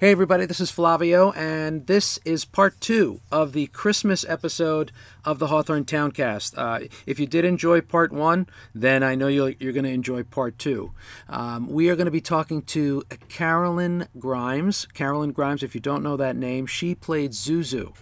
Hey, everybody, this is Flavio, and this is part two of the Christmas episode of the Hawthorne Towncast. Uh, if you did enjoy part one, then I know you're, you're going to enjoy part two. Um, we are going to be talking to Karolyn Grimes. Karolyn Grimes, if you don't know that name, she played Zuzu.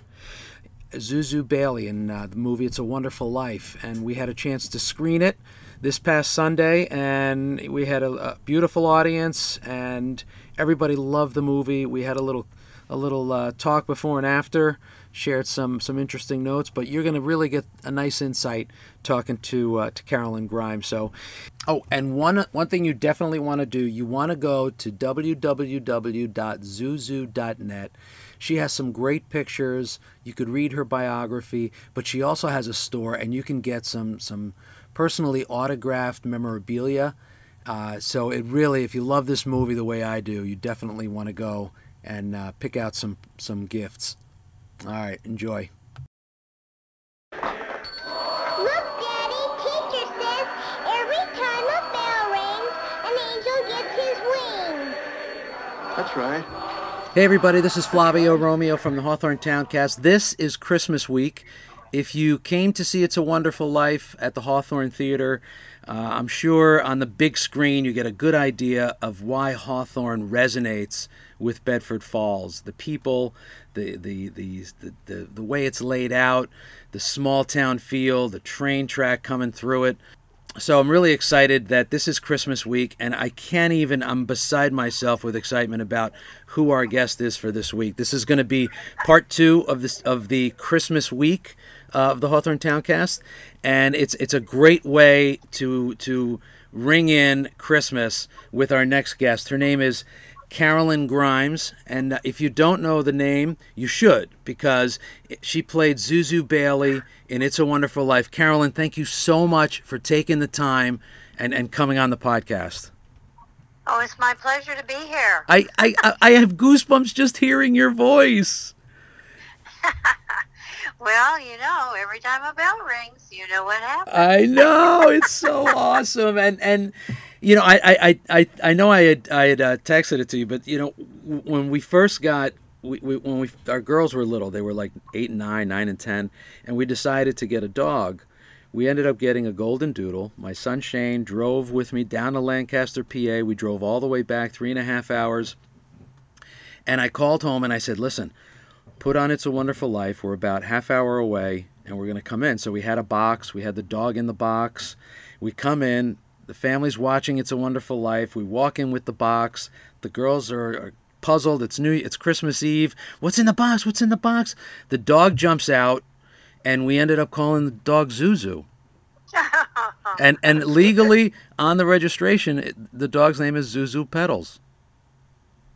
Zuzu Bailey in uh, the movie It's a Wonderful Life, and we had a chance to screen it this past Sunday, and we had a, a beautiful audience, and everybody loved the movie. We had a little a little uh, talk before and after, shared some some interesting notes. But you're going to really get a nice insight talking to uh, to Karolyn Grimes. So, oh, and one one thing you definitely want to do, you want to go to www.zuzu.net. She has some great pictures. You could read her biography, but she also has a store, and you can get some some personally autographed memorabilia uh, so it really, if you love this movie the way I do, you definitely want to go and uh, pick out some some gifts. All right, enjoy. Look, Daddy, teacher says every time a bell rings, an angel gets his wings. That's right. Hey everybody, this is Flavio Romeo from the Hawthorne Towncast. This is Christmas week. If you came to see It's a Wonderful Life at the Hawthorne Theater, uh, I'm sure on the big screen you get a good idea of why Hawthorne resonates with Bedford Falls. The people, the, the, the, the, the, way it's laid out, the small town feel, the train track coming through it. So I'm really excited that this is Christmas week, and I can't even, I'm beside myself with excitement about who our guest is for this week. This is going to be part two of this of the Christmas week uh, of the Hawthorne Towncast, and it's it's a great way to to ring in Christmas with our next guest. Her name is Karolyn Grimes, and if you don't know the name, you should because she played Zuzu Bailey in It's a Wonderful Life. Karolyn, thank you so much for taking the time and, and coming on the podcast. Oh, it's my pleasure to be here. I, I, I have goosebumps just hearing your voice. Well, you know, every time a bell rings, you know what happens. I know it's so awesome, and and you know, I I I I know I had I had uh, texted it to you, but you know, when we first got. We, we, when we our girls were little, they were like eight and nine, nine and ten, and we decided to get a dog. We ended up getting a golden doodle. My son Shane drove with me down to Lancaster, PA. We drove all the way back, three and a half hours. And I called home and I said, "Listen, put on It's a Wonderful Life. We're about half hour away and we're going to come in. So we had a box. We had the dog in the box. We come in. The family's watching It's a Wonderful Life. We walk in with the box. The girls are, are puzzled. It's new. It's Christmas Eve. What's in the box? What's in the box? The dog jumps out, and we ended up calling the dog Zuzu. and and legally on the registration, it, the dog's name is Zuzu Petals.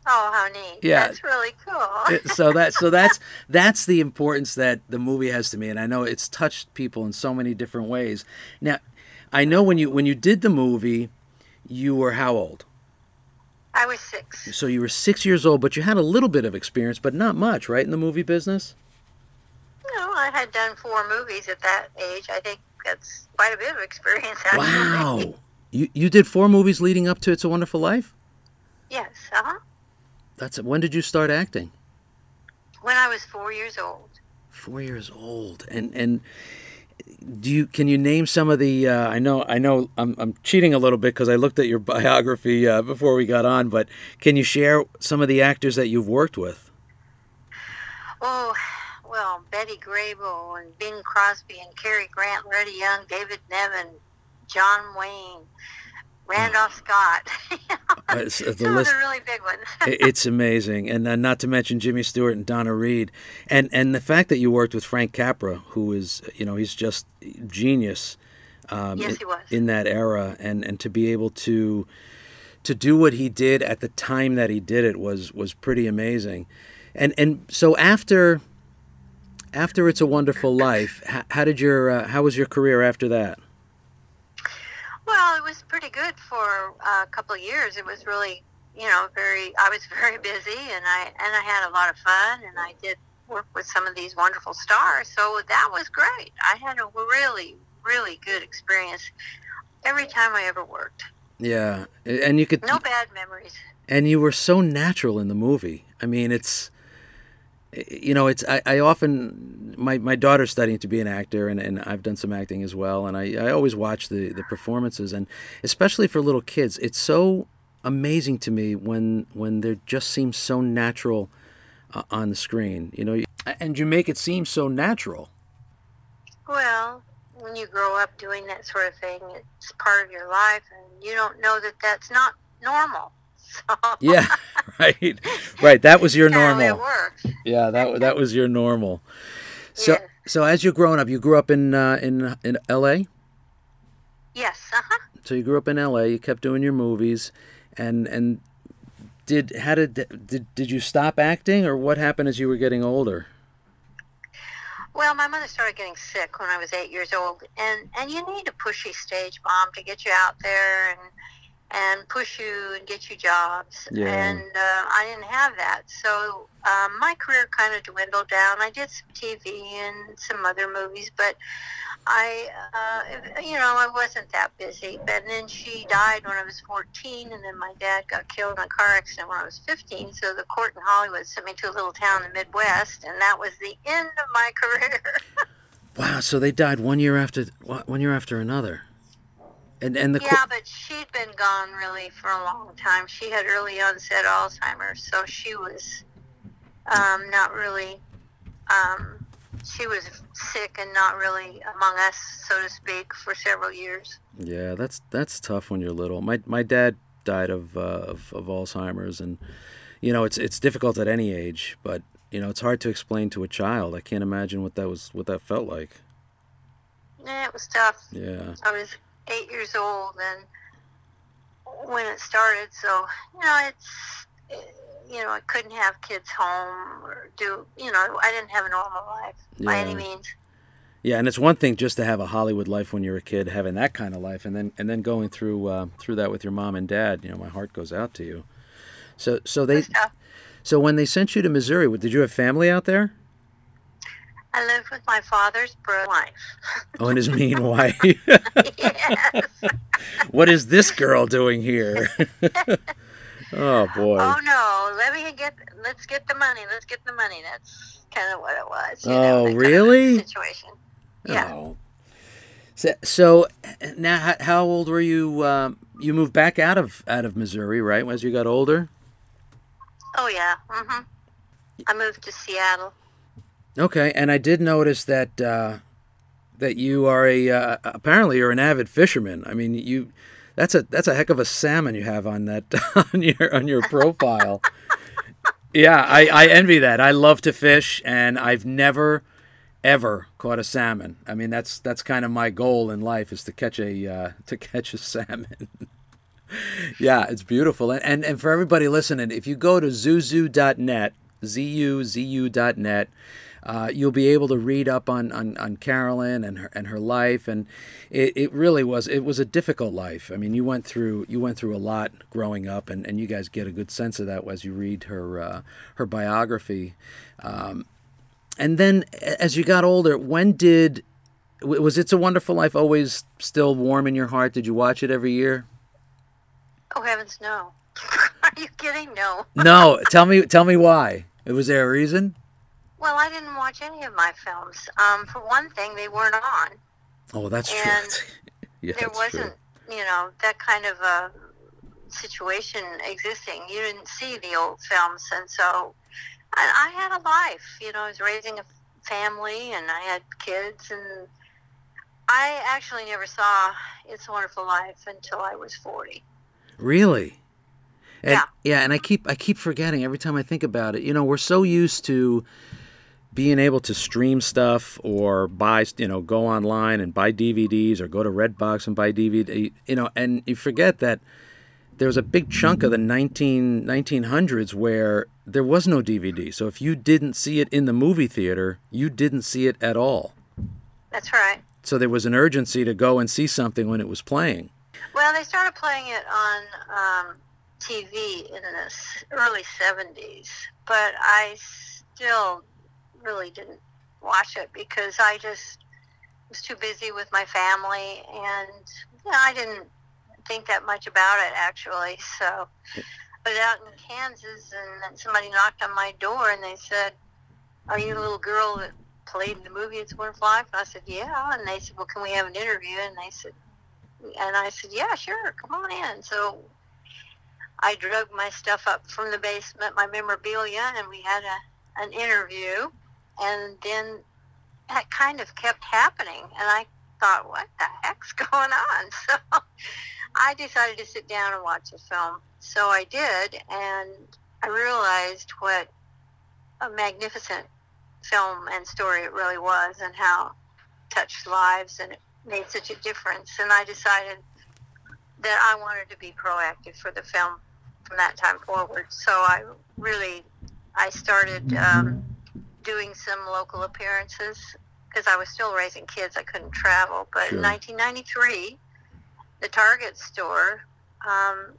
Oh, how neat! Yeah. that's really cool. so that so that's that's the importance that the movie has to me, and I know it's touched people in so many different ways. Now, I know when you when you did the movie, you were how old? I was six. So you were six years old, but you had a little bit of experience, but not much, right, in the movie business. No, I had done four movies at that age. I think that's quite a bit of experience. Actually. Wow, you you did four movies leading up to It's a Wonderful Life. Yes. Uh huh. That's when did you start acting? When I was four years old. Four years old, and and do you can you name some of the? Uh, I know I know I'm I'm cheating a little bit because I looked at your biography uh, before we got on, but can you share some of the actors that you've worked with? Oh, well, Betty Grable and Bing Crosby and Cary Grant, Reddy Young, David Niven, John Wayne, Randolph Scott. Uh, Some list- of the really big ones. It's amazing, and uh, not to mention Jimmy Stewart and Donna Reed, and and the fact that you worked with Frank Capra, who is you know he's just genius. Um, Yes, in, he was. in that era, and and to be able to to do what he did at the time that he did it was was pretty amazing, and and so after after It's a Wonderful Life, how, how did your uh, how was your career after that? Well, it was pretty good for a couple of years. It was really, you know, very. I was very busy, and I and I had a lot of fun, and I did work with some of these wonderful stars. So that was great. I had a really, really good experience every time I ever worked. Yeah, and you could No bad memories. and you were so natural in the movie. I mean, it's you know, it's I, I often my, my daughter's studying to be an actor and, and I've done some acting as well and I, I always watch the, the performances and especially for little kids, it's so amazing to me when when they just seems so natural uh, on the screen, you know, and you make it seem so natural. Well, when you grow up doing that sort of thing, it's part of your life, and you don't know that that's not normal. So Yeah, right, right. That was your that's how it normal. works. Yeah, that that was your normal. So Yes. so as you're growing up, you grew up in uh, in in L.A. Yes. Uh huh. So you grew up in L.A. You kept doing your movies, and and did how did did did you stop acting or what happened as you were getting older? Well, my mother started getting sick when I was eight years old, and and you need a pushy stage mom to get you out there and and push you and get you jobs. Yeah. And uh, I didn't have that, so um, my career kind of dwindled down. I did some TV and some other movies, but I, uh, you know, I wasn't that busy. But then she died when I was 14, and then my dad got killed in a car accident when I was 15. So the court in Hollywood sent me to a little town in the Midwest, and that was the end of my career. Wow, so they died one year after one year after another, and and the yeah, but she'd been gone really for a long time. She had early onset Alzheimer's, so she was um, not really. Um, she was sick and not really among us, so to speak, for several years. yeah, that's that's tough when you're little. My my dad died of uh, of, of Alzheimer's, and you know it's it's difficult at any age, but you know it's hard to explain to a child. I can't imagine what that was what that felt like. Yeah, it was tough. Yeah. I was eight years old and when it started, so you know it's you know I couldn't have kids home or do you know I didn't have a normal life by any means. Yeah, and it's one thing just to have a Hollywood life when you're a kid, having that kind of life, and then and then going through uh, through that with your mom and dad. You know, my heart goes out to you. So so they It was tough. so when they sent you to Missouri, did you have family out there? I lived with my father's brother wife. Oh, and his mean wife. yes. what is this girl doing here? oh boy. Oh no, let me get let's get the money. Let's get the money. That's kind of what it was. You know, Oh, kind of really? situation. Yeah. Oh. So, so now, how, how old were you? Um, you moved back out of out of Missouri, right? As you got older. Oh yeah. Mhm. I moved to Seattle. Okay, and I did notice that uh, that you are a uh, apparently you're an avid fisherman. I mean, you that's a that's a heck of a salmon you have on that on your on your profile. yeah, I, I envy that. I love to fish, and I've never ever caught a salmon. I mean, that's that's kind of my goal in life is to catch a uh, to catch a salmon. yeah, it's beautiful. And, and and for everybody listening, if you go to zuzu.net, z u z u.net, uh, you'll be able to read up on, on, on Karolyn and her and her life, and it, it really was it was a difficult life. I mean, you went through you went through a lot growing up, and, and you guys get a good sense of that as you read her uh, her biography. Um, and then as you got older, when did was It's a Wonderful Life always still warm in your heart? Did you watch it every year? Oh heavens, no. Are you kidding? No. No, tell me tell me why. Was there a reason? Well, I didn't watch any of my films. Um, for one thing, they weren't on. Oh, that's And true. yeah, there wasn't, true. you know, that kind of a situation existing. You didn't see the old films, and so I, I had a life. You know, I was raising a family, and I had kids, and I actually never saw It's a Wonderful Life until I was forty. Really? And, Yeah. Yeah, and I keep I keep forgetting every time I think about it. You know, we're so used to being able to stream stuff or buy, you know, go online and buy DVDs or go to Redbox and buy DVD, you know, and you forget that there was a big chunk of the 19, 1900s where there was no DVD. So if you didn't see it in the movie theater, you didn't see it at all. That's right. So there was an urgency to go and see something when it was playing. Well, they started playing it on um, TV in the early 70s, but I still really didn't watch it because I just was too busy with my family and you know, I didn't think that much about it actually. So was out in Kansas, and somebody knocked on my door, and they said, "Are you the little girl that played in the movie It's Wonderful Life?" And I said, "Yeah." And they said, "Well, can we have an interview?" And they said, and I said, "Yeah, sure, come on in." So I drug my stuff up from the basement, my memorabilia, and we had a an interview, and then that kind of kept happening, and I thought, "What the heck's going on?" So I decided to sit down and watch the film. So I did, and I realized what a magnificent film and story it really was, and how it touched lives, and it made such a difference. And I decided that I wanted to be proactive for the film from that time forward. So I really, I started um, doing some local appearances because I was still raising kids. I couldn't travel. But Sure. in 1993, the Target store um,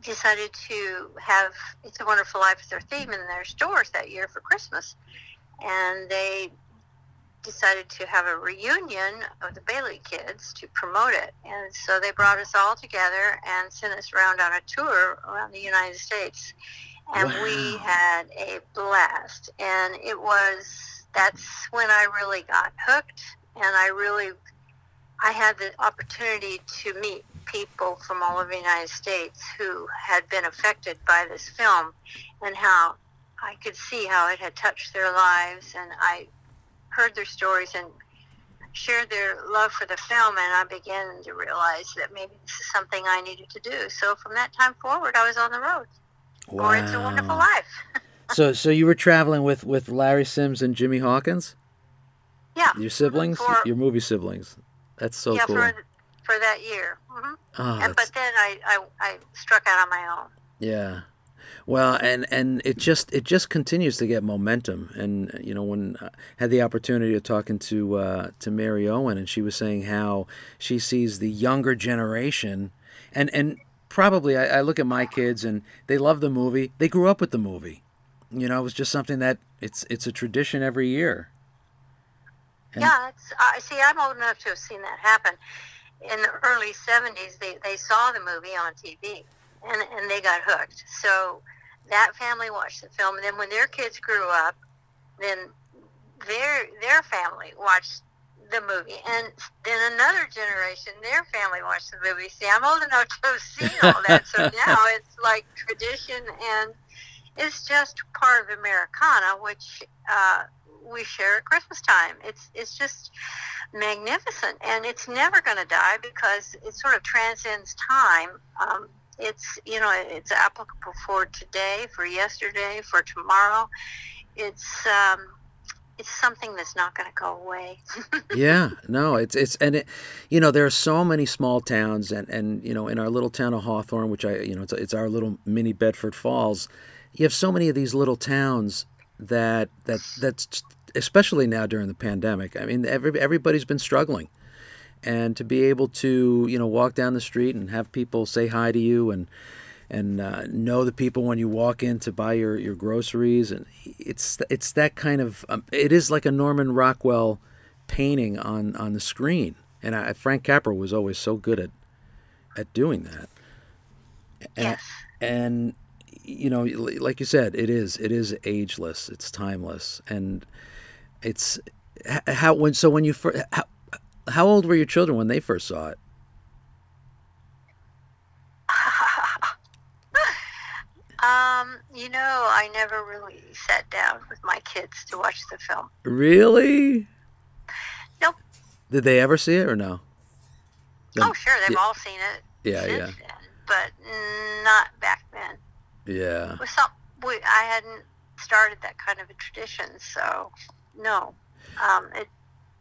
decided to have "It's a Wonderful Life" as their theme in their stores that year for Christmas, and they decided to have a reunion of the Bailey kids to promote it. And so they brought us all together and sent us around on a tour around the United States. And we had a blast. And it was, that's when I really got hooked. And I really, I had the opportunity to meet people from all over the United States who had been affected by this film and how I could see how it had touched their lives. And I heard their stories and shared their love for the film and I began to realize that maybe this is something I needed to do. So from that time forward I was on the road. Or it's a wonderful life. So, so you were traveling with with Larry Simms and Jimmy Hawkins, yeah. your siblings, For- your movie siblings. That's so yeah, cool. for for that year. hmm Oh, and but then I, I I struck out on my own. Yeah. Well, and and it just it just continues to get momentum. And you know, when I had the opportunity of talking to uh, to Mary Owen, and she was saying how she sees the younger generation, and and probably I, I look at my kids and they love the movie. They grew up with the movie. You know, it was just something that it's it's a tradition every year. And- yeah, it's I see. I'm old enough to have seen that happen. In the early '70s, they they saw the movie on TV, and and they got hooked. So that family watched the film, and then when their kids grew up, then their their family watched the movie, and then another generation, their family watched the movie. See, I'm old enough to have seen all that, so now it's like tradition, and it's just part of Americana, which. Uh, we share at Christmas time. It's it's just magnificent, and it's never going to die because it sort of transcends time. Um, it's you know it's applicable for today, for yesterday, for tomorrow. It's um, it's something that's not going to go away. yeah no it's it's and it you know there are so many small towns and and you know in our little town of hawthorne which i you know it's, it's our little mini bedford falls you have so many of these little towns that that that's especially now during the pandemic i mean every, everybody's been struggling and to be able to you know walk down the street and have people say hi to you and and uh, know the people when you walk in to buy your, your groceries and it's it's that kind of um, it is like a Norman Rockwell painting on on the screen. And I, Frank Capra was always so good at at doing that. And, yes. and you know like you said it is it is ageless. It's timeless. And it's how when so when you how, how old were your children when they first saw it um, you know, I never really sat down with my kids to watch the film. really Nope. did they ever see it or no Then- oh, sure, they've yeah. all seen it yeah since yeah then, but not back then. yeah It was some, we, I hadn't started that kind of a tradition, so no, um, it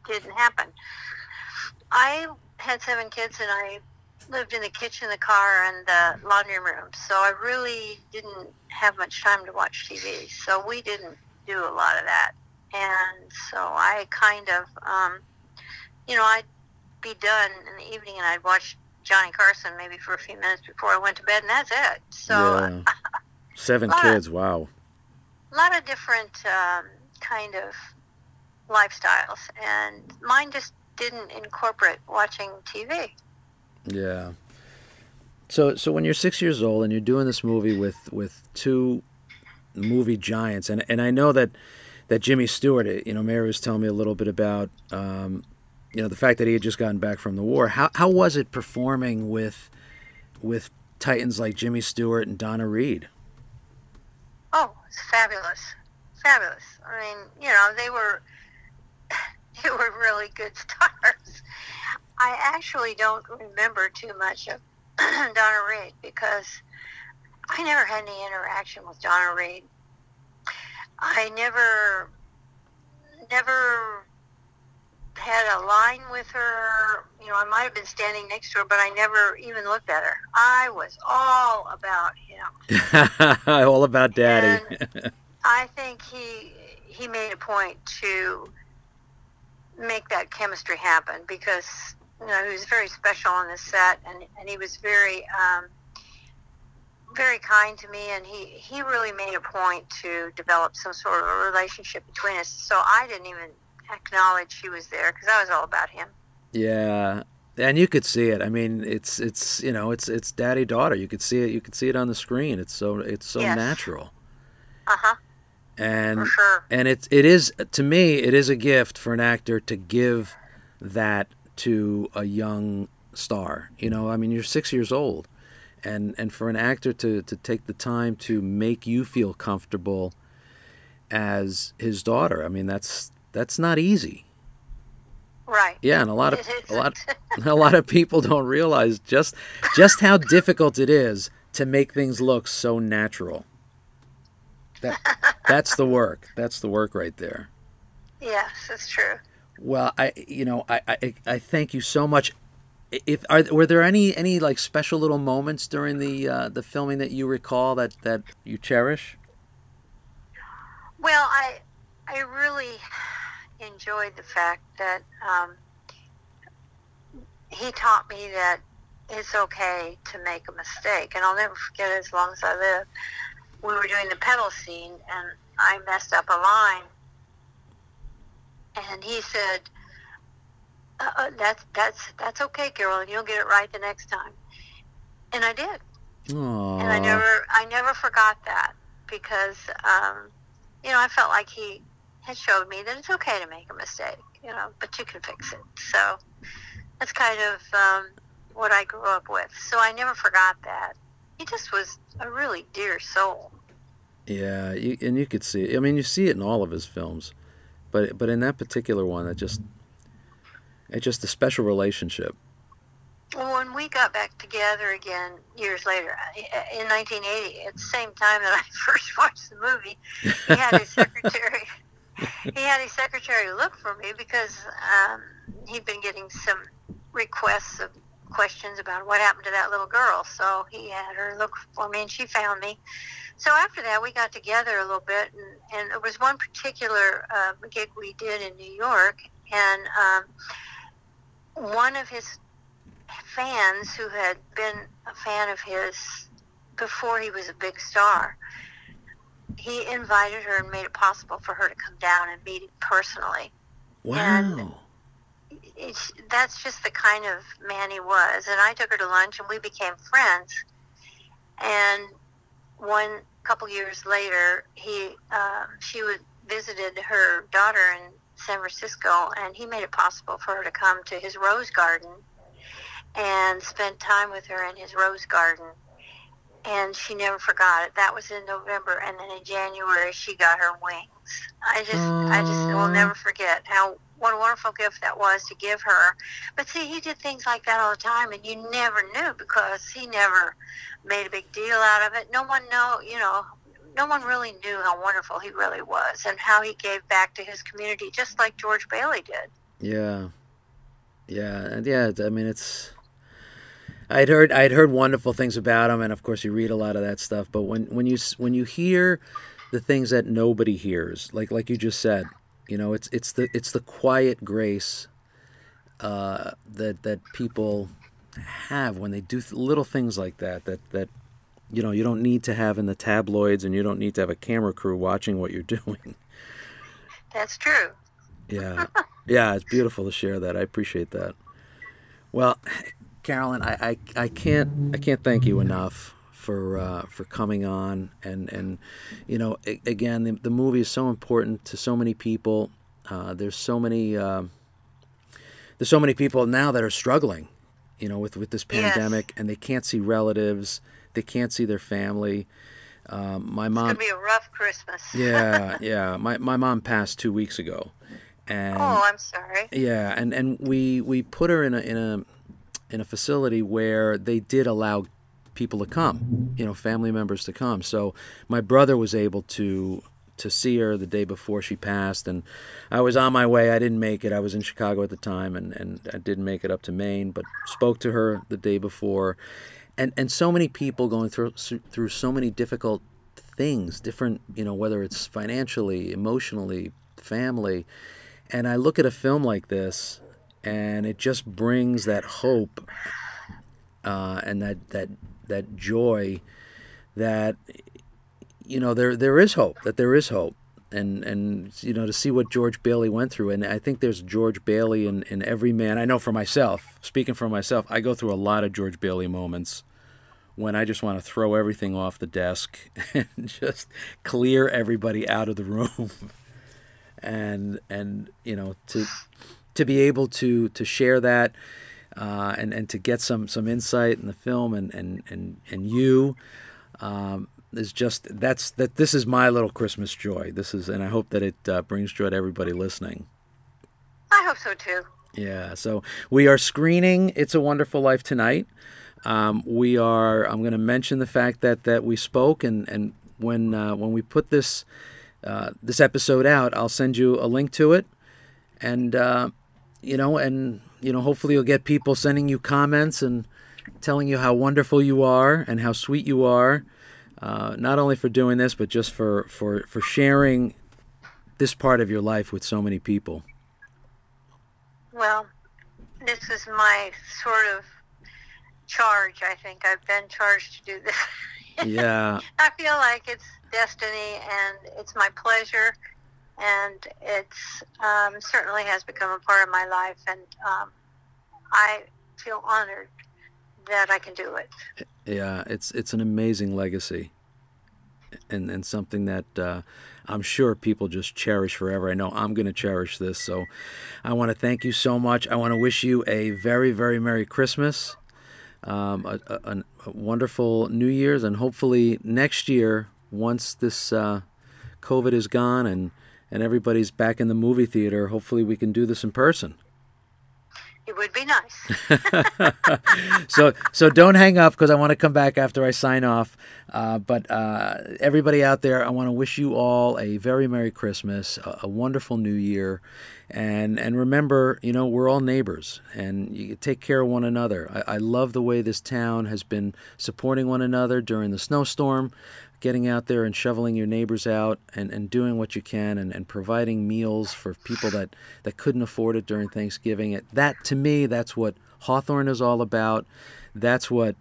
didn't happen. I had seven kids, and I lived in the kitchen, the car, and the laundry room, so I really didn't have much time to watch TV. So we didn't do a lot of that, and so I kind of, um, you know, I'd be done in the evening, and I'd watch Johnny Carson maybe for a few minutes before I went to bed, and that's it. So yeah. seven lot of- kids wow a lot of different um, kind of lifestyles, and mine just didn't incorporate watching TV. Yeah. So so when you're six years old and you're doing this movie with with two movie giants, and and I know that that Jimmy Stewart, you know, Mary was telling me a little bit about, um, you know, the fact that he had just gotten back from the war. How how was it performing with with titans like Jimmy Stewart and Donna Reed? Oh, it's fabulous, fabulous. I mean, you know, they were they were really good stars. I actually don't remember too much of Donna Reed because I never had any interaction with Donna Reed. I never, never had a line with her. You know, I might have been standing next to her, but I never even looked at her. I was all about him. All about Daddy. I think he he made a point to make that chemistry happen because you know he was very special on the set and and he was very um, very kind to me and he he really made a point to develop some sort of a relationship between us. So I didn't even acknowledge he was there because I was all about him. Yeah, and you could see it. I mean, it's it's you know it's it's daddy daughter. You could see it. You could see it on the screen. It's so it's so Yes. natural. Uh huh. And For sure. and it's it is to me it is a gift for an actor to give that to a young star. You know, I mean, you're six years old, and and for an actor to to take the time to make you feel comfortable as his daughter. I mean, that's that's not easy. Right. Yeah, and a lot of a lot a lot of people don't realize just just how difficult it is to make things look so natural. That that's the work. That's the work right there. Yes, it's true. Well, I you know I I, I thank you so much. If are were there any any like special little moments during the uh, the filming that you recall that that you cherish? Well, I I really enjoyed the fact that um, he taught me that it's okay to make a mistake, and I'll never forget it as long as I live. We were doing the petal scene, and I messed up a line, and he said, uh, "That's that's that's okay, Carol, and you'll get it right the next time." And I did Aww. and I never I never forgot that because um, you know I felt like he had showed me that it's okay to make a mistake, you know, but you can fix it. So that's kind of um, what I grew up with. So I never forgot that. He just was a really dear soul. Yeah, you, and you could see. It. I mean, you see it in all of his films, but but in that particular one, it just it's just a special relationship. Well, when we got back together again years later, in 1980, at the same time that I first watched the movie, he had his secretary. he had his secretary look for me because um, he'd been getting some requests of questions about what happened to that little girl. So he had her look for me, and she found me. So after that, we got together a little bit, and, and it was one particular uh, gig we did in New York, and um, one of his fans who had been a fan of his before he was a big star, he invited her and made it possible for her to come down and meet him personally. Wow. It's, that's just the kind of man he was. And I took her to lunch and we became friends. And one couple years later, he um, she visited her daughter in San Francisco, and he made it possible for her to come to his rose garden and spend time with her in his rose garden. And she never forgot it. That was in November, and then in January she got her wings. I just, I just will never forget how what a wonderful gift that was to give her. But see, he did things like that all the time, and you never knew because he never made a big deal out of it. No one know, you know, no one really knew how wonderful he really was and how he gave back to his community, just like George Bailey did. Yeah, yeah, and yeah. I mean, it's. I'd heard I'd heard wonderful things about him, and of course you read a lot of that stuff. But when when you when you hear the things that nobody hears, like like you just said, you know, it's it's the it's the quiet grace uh, that that people have when they do th- little things like that. That that you know you don't need to have in the tabloids, and you don't need to have a camera crew watching what you're doing. That's true. Yeah, yeah, it's beautiful to share that. I appreciate that. Well, Karolyn, I, I, I can't I can't thank you enough for uh, for coming on and and you know a- again the, the movie is so important to so many people. Uh, there's so many uh, there's so many people now that are struggling, you know, with with this Yes. pandemic and they can't see relatives, they can't see their family. Um, my mom, It's gonna be a rough Christmas. yeah, yeah, my my mom passed two weeks ago, and Oh, I'm sorry. yeah, and and we we put her in a in a in a facility where they did allow people to come, you know, family members to come. So my brother was able to to see her the day before she passed, and I was on my way. I didn't make it. I was in Chicago at the time, and and I didn't make it up to Maine, but spoke to her the day before, and and so many people going through through so many difficult things, different, you know, whether it's financially, emotionally, family. And I look at a film like this, and it just brings that hope uh, and that that that joy that you know there there is hope that there is hope. And and you know to see what George Bailey went through. And I think there's George Bailey in, in every man. I know for myself speaking for myself I go through a lot of George Bailey moments when I just want to throw everything off the desk and just clear everybody out of the room. And and you know to to be able to to share that uh, and and to get some some insight in the film and and and and you um, is just that's that this is my little Christmas joy. This is and I hope that it uh, brings joy to everybody listening. I hope so too. Yeah, so we are screening "It's a Wonderful Life" tonight. Um, we are. I'm going to mention the fact that that we spoke, and and when uh, when we put this uh, this episode out, I'll send you a link to it, and uh, you know, and you know, hopefully you'll get people sending you comments and telling you how wonderful you are and how sweet you are. Uh, not only for doing this, but just for for for sharing this part of your life with so many people. Well, this is my sort of charge. I think I've been charged to do this. Yeah, I feel like it's destiny and it's my pleasure, and it's um, certainly has become a part of my life, and um, I feel honored that I can do it. Yeah, it's it's an amazing legacy, and and something that uh, I'm sure people just cherish forever. I know I'm going to cherish this. So, I want to thank you so much. I want to wish you a very very merry Christmas, um, a, a, a wonderful New Year's, and hopefully next year, once this uh, COVID is gone and and everybody's back in the movie theater, hopefully we can do this in person. It would be nice. so so don't hang up because I want to come back after I sign off. Uh, but uh, everybody out there, I want to wish you all a very merry Christmas, a, a wonderful New Year, and and remember, you know, we're all neighbors, and you take care of one another. I, I love the way this town has been supporting one another during the snowstorm. Getting out there and shoveling your neighbors out and, and doing what you can and, and providing meals for people that, that couldn't afford it during Thanksgiving. It, that, to me, that's what Hawthorne is all about. That's what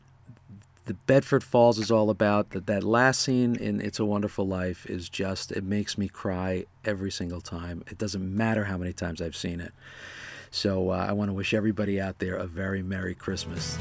the Bedford Falls is all about. That that last scene in It's a Wonderful Life is just it makes me cry every single time. It doesn't matter how many times I've seen it. So uh, I want to wish everybody out there a very Merry Christmas.